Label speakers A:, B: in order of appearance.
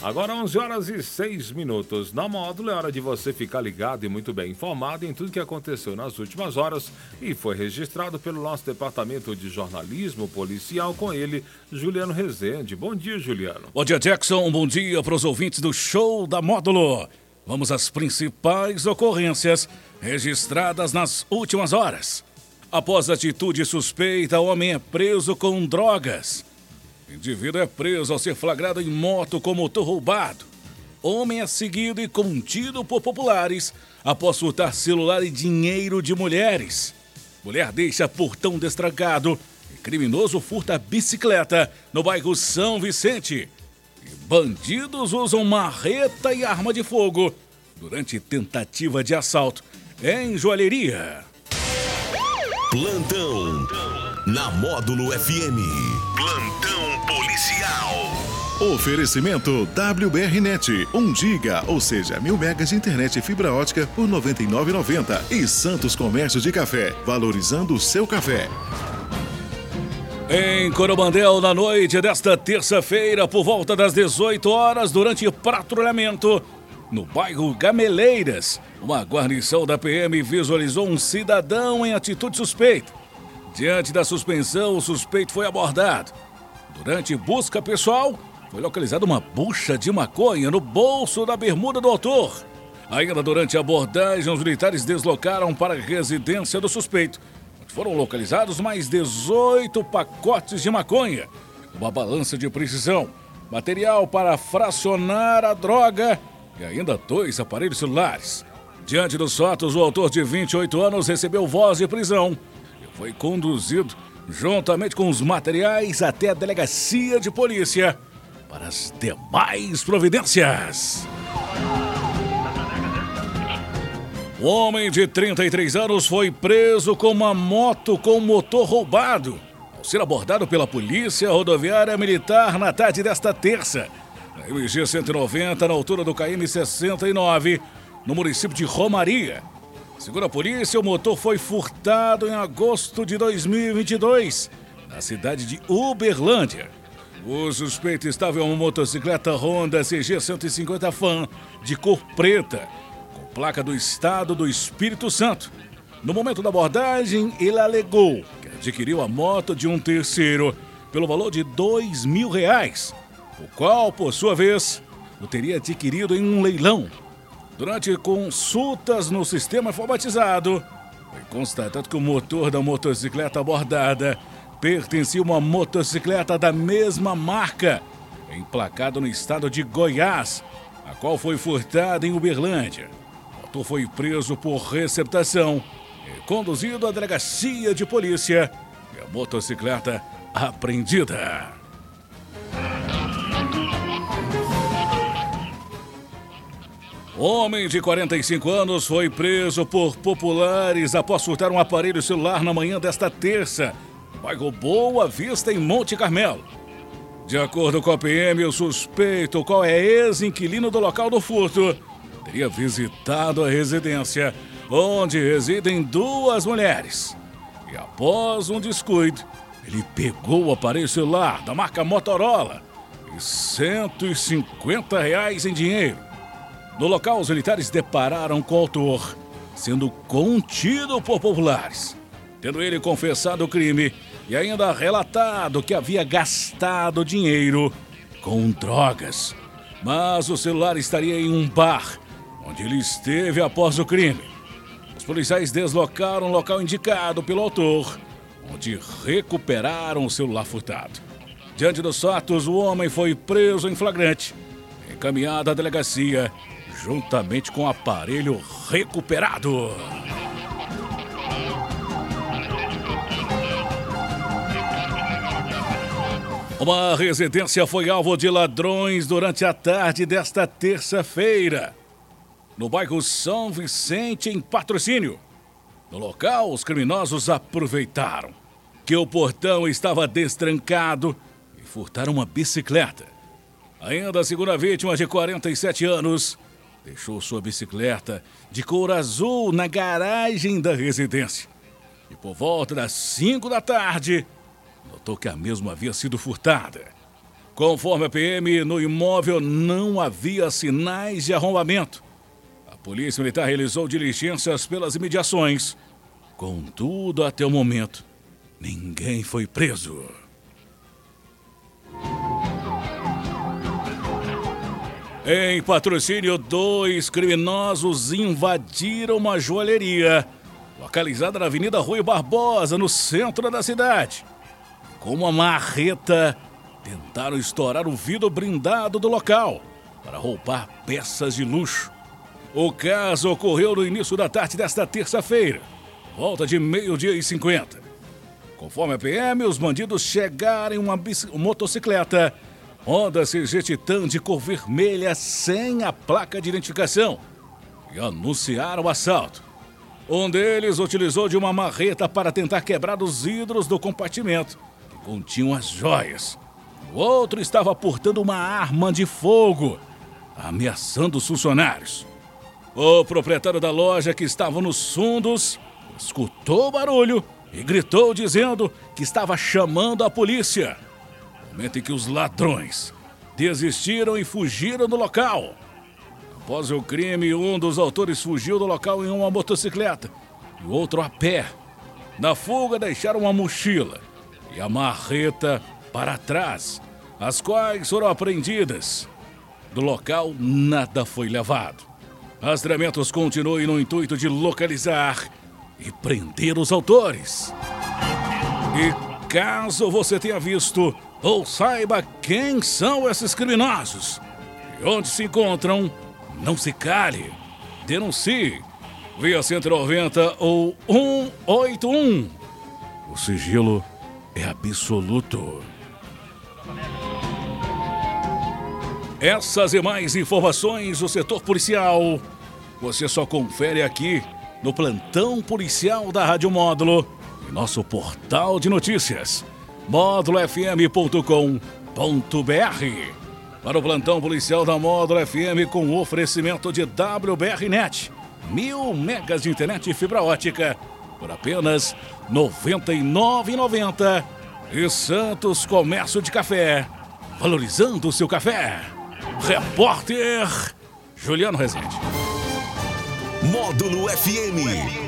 A: Agora 11 horas e 6 minutos. Na Módulo é hora de você ficar ligado e muito bem informado em tudo que aconteceu nas últimas horas e foi registrado pelo nosso departamento de jornalismo policial com ele, Juliano Rezende. Bom dia, Juliano.
B: Bom dia, Jackson. Bom dia para os ouvintes do show da Módulo. Vamos às principais ocorrências registradas nas últimas horas. Após atitude suspeita, homem é preso com drogas. Indivíduo é preso ao ser flagrado em moto com motor roubado. Homem é seguido e contido por populares após furtar celular e dinheiro de mulheres. Mulher deixa portão destrancado e criminoso furta bicicleta no bairro São Vicente. E bandidos usam marreta e arma de fogo durante tentativa de assalto em joalheria.
C: Plantão na Módulo FM. Plantão policial.
D: Oferecimento WBRnet, 1 giga, ou seja, mil megas de internet e fibra ótica por R$ 99,90. E Santos Comércio de Café, valorizando o seu café.
B: Em Coromandel, na noite desta terça-feira, por volta das 18 horas, durante patrulhamento, no bairro Gameleiras, uma guarnição da PM visualizou um cidadão em atitude suspeita. Diante da suspensão, o suspeito foi abordado. Durante busca pessoal, foi localizada uma bucha de maconha no bolso da bermuda do autor. Ainda durante a abordagem, os militares deslocaram para a residência do suspeito, onde foram localizados mais 18 pacotes de maconha, uma balança de precisão, material para fracionar a droga e ainda dois aparelhos celulares. Diante dos fatos, o autor de 28 anos recebeu voz de prisão foi conduzido, juntamente com os materiais, até a delegacia de polícia para as demais providências. O homem de 33 anos foi preso com uma moto com motor roubado ao ser abordado pela Polícia Rodoviária Militar na tarde desta terça, na MG 190, na altura do KM 69, no município de Romaria. Segundo a polícia, o motor foi furtado em agosto de 2022, na cidade de Uberlândia. O suspeito estava em uma motocicleta Honda CG 150 Fan de cor preta, com placa do estado do Espírito Santo. No momento da abordagem, ele alegou que adquiriu a moto de um terceiro pelo valor de dois mil reais, o qual, por sua vez, o teria adquirido em um leilão Durante consultas no sistema informatizado, foi constatado que o motor da motocicleta abordada pertencia a uma motocicleta da mesma marca, emplacada no estado de Goiás, a qual foi furtada em Uberlândia. O motor foi preso por receptação e conduzido à delegacia de polícia e a motocicleta apreendida. Homem de 45 anos foi preso por populares após furtar um aparelho celular na manhã desta terça, bairro Boa Vista, em Monte Carmelo. De acordo com a PM, o suspeito, qual é ex-inquilino do local do furto, teria visitado a residência, onde residem duas mulheres. E após um descuido, ele pegou o aparelho celular da marca Motorola e 150 reais em dinheiro no local, os militares depararam com o autor, sendo contido por populares, tendo ele confessado o crime e ainda relatado que havia gastado dinheiro com drogas. Mas o celular estaria em um bar, onde ele esteve após o crime. Os policiais deslocaram o local indicado pelo autor, onde recuperaram o celular furtado. Diante dos fatos, o homem foi preso em flagrante, encaminhado à delegacia juntamente com o aparelho recuperado. Uma residência foi alvo de ladrões durante a tarde desta terça-feira, no bairro São Vicente, em patrocínio. No local, os criminosos aproveitaram que o portão estava destrancado e furtaram uma bicicleta. Ainda a segunda vítima, de 47 anos, deixou sua bicicleta de cor azul na garagem da residência. E por volta das 5 da tarde, notou que a mesma havia sido furtada. Conforme a PM, no imóvel não havia sinais de arrombamento. A Polícia Militar realizou diligências pelas imediações. Contudo, até o momento, ninguém foi preso. Em patrocínio, dois criminosos invadiram uma joalheria localizada na Avenida Rui Barbosa, no centro da cidade. Com uma marreta, tentaram estourar o vidro blindado do local para roubar peças de luxo. O caso ocorreu no início da tarde desta terça-feira, volta de meio-dia e cinquenta. Conforme a PM, os bandidos chegaram em uma motocicleta Honda CG Titan de cor vermelha sem a placa de identificação e anunciaram o assalto. Um deles utilizou de uma marreta para tentar quebrar os vidros do compartimento que continham as joias. O outro estava portando uma arma de fogo, ameaçando os funcionários. O proprietário da loja, que estava nos fundos, escutou o barulho e gritou dizendo que estava chamando a polícia momento em que os ladrões desistiram e fugiram do local. Após o crime, um dos autores fugiu do local em uma motocicleta e o outro a pé. Na fuga, deixaram uma mochila e a marreta para trás, as quais foram apreendidas. Do local, nada foi levado. Rastreamentos continuam no intuito de localizar e prender os autores. E caso você tenha visto ou saiba quem são esses criminosos e onde se encontram, não se cale. Denuncie via 190 ou 181. O sigilo é absoluto. Essas e mais informações do setor policial você só confere aqui no plantão policial da Rádio Módulo e nosso portal de notícias módulofm.com.br. Para o plantão policial da Módulo FM com oferecimento de WBRnet, mil megas de internet e fibra ótica por apenas R$ 99,90. E Santos Comércio de Café, valorizando o seu café. Repórter Juliano Rezende.
C: Módulo FM.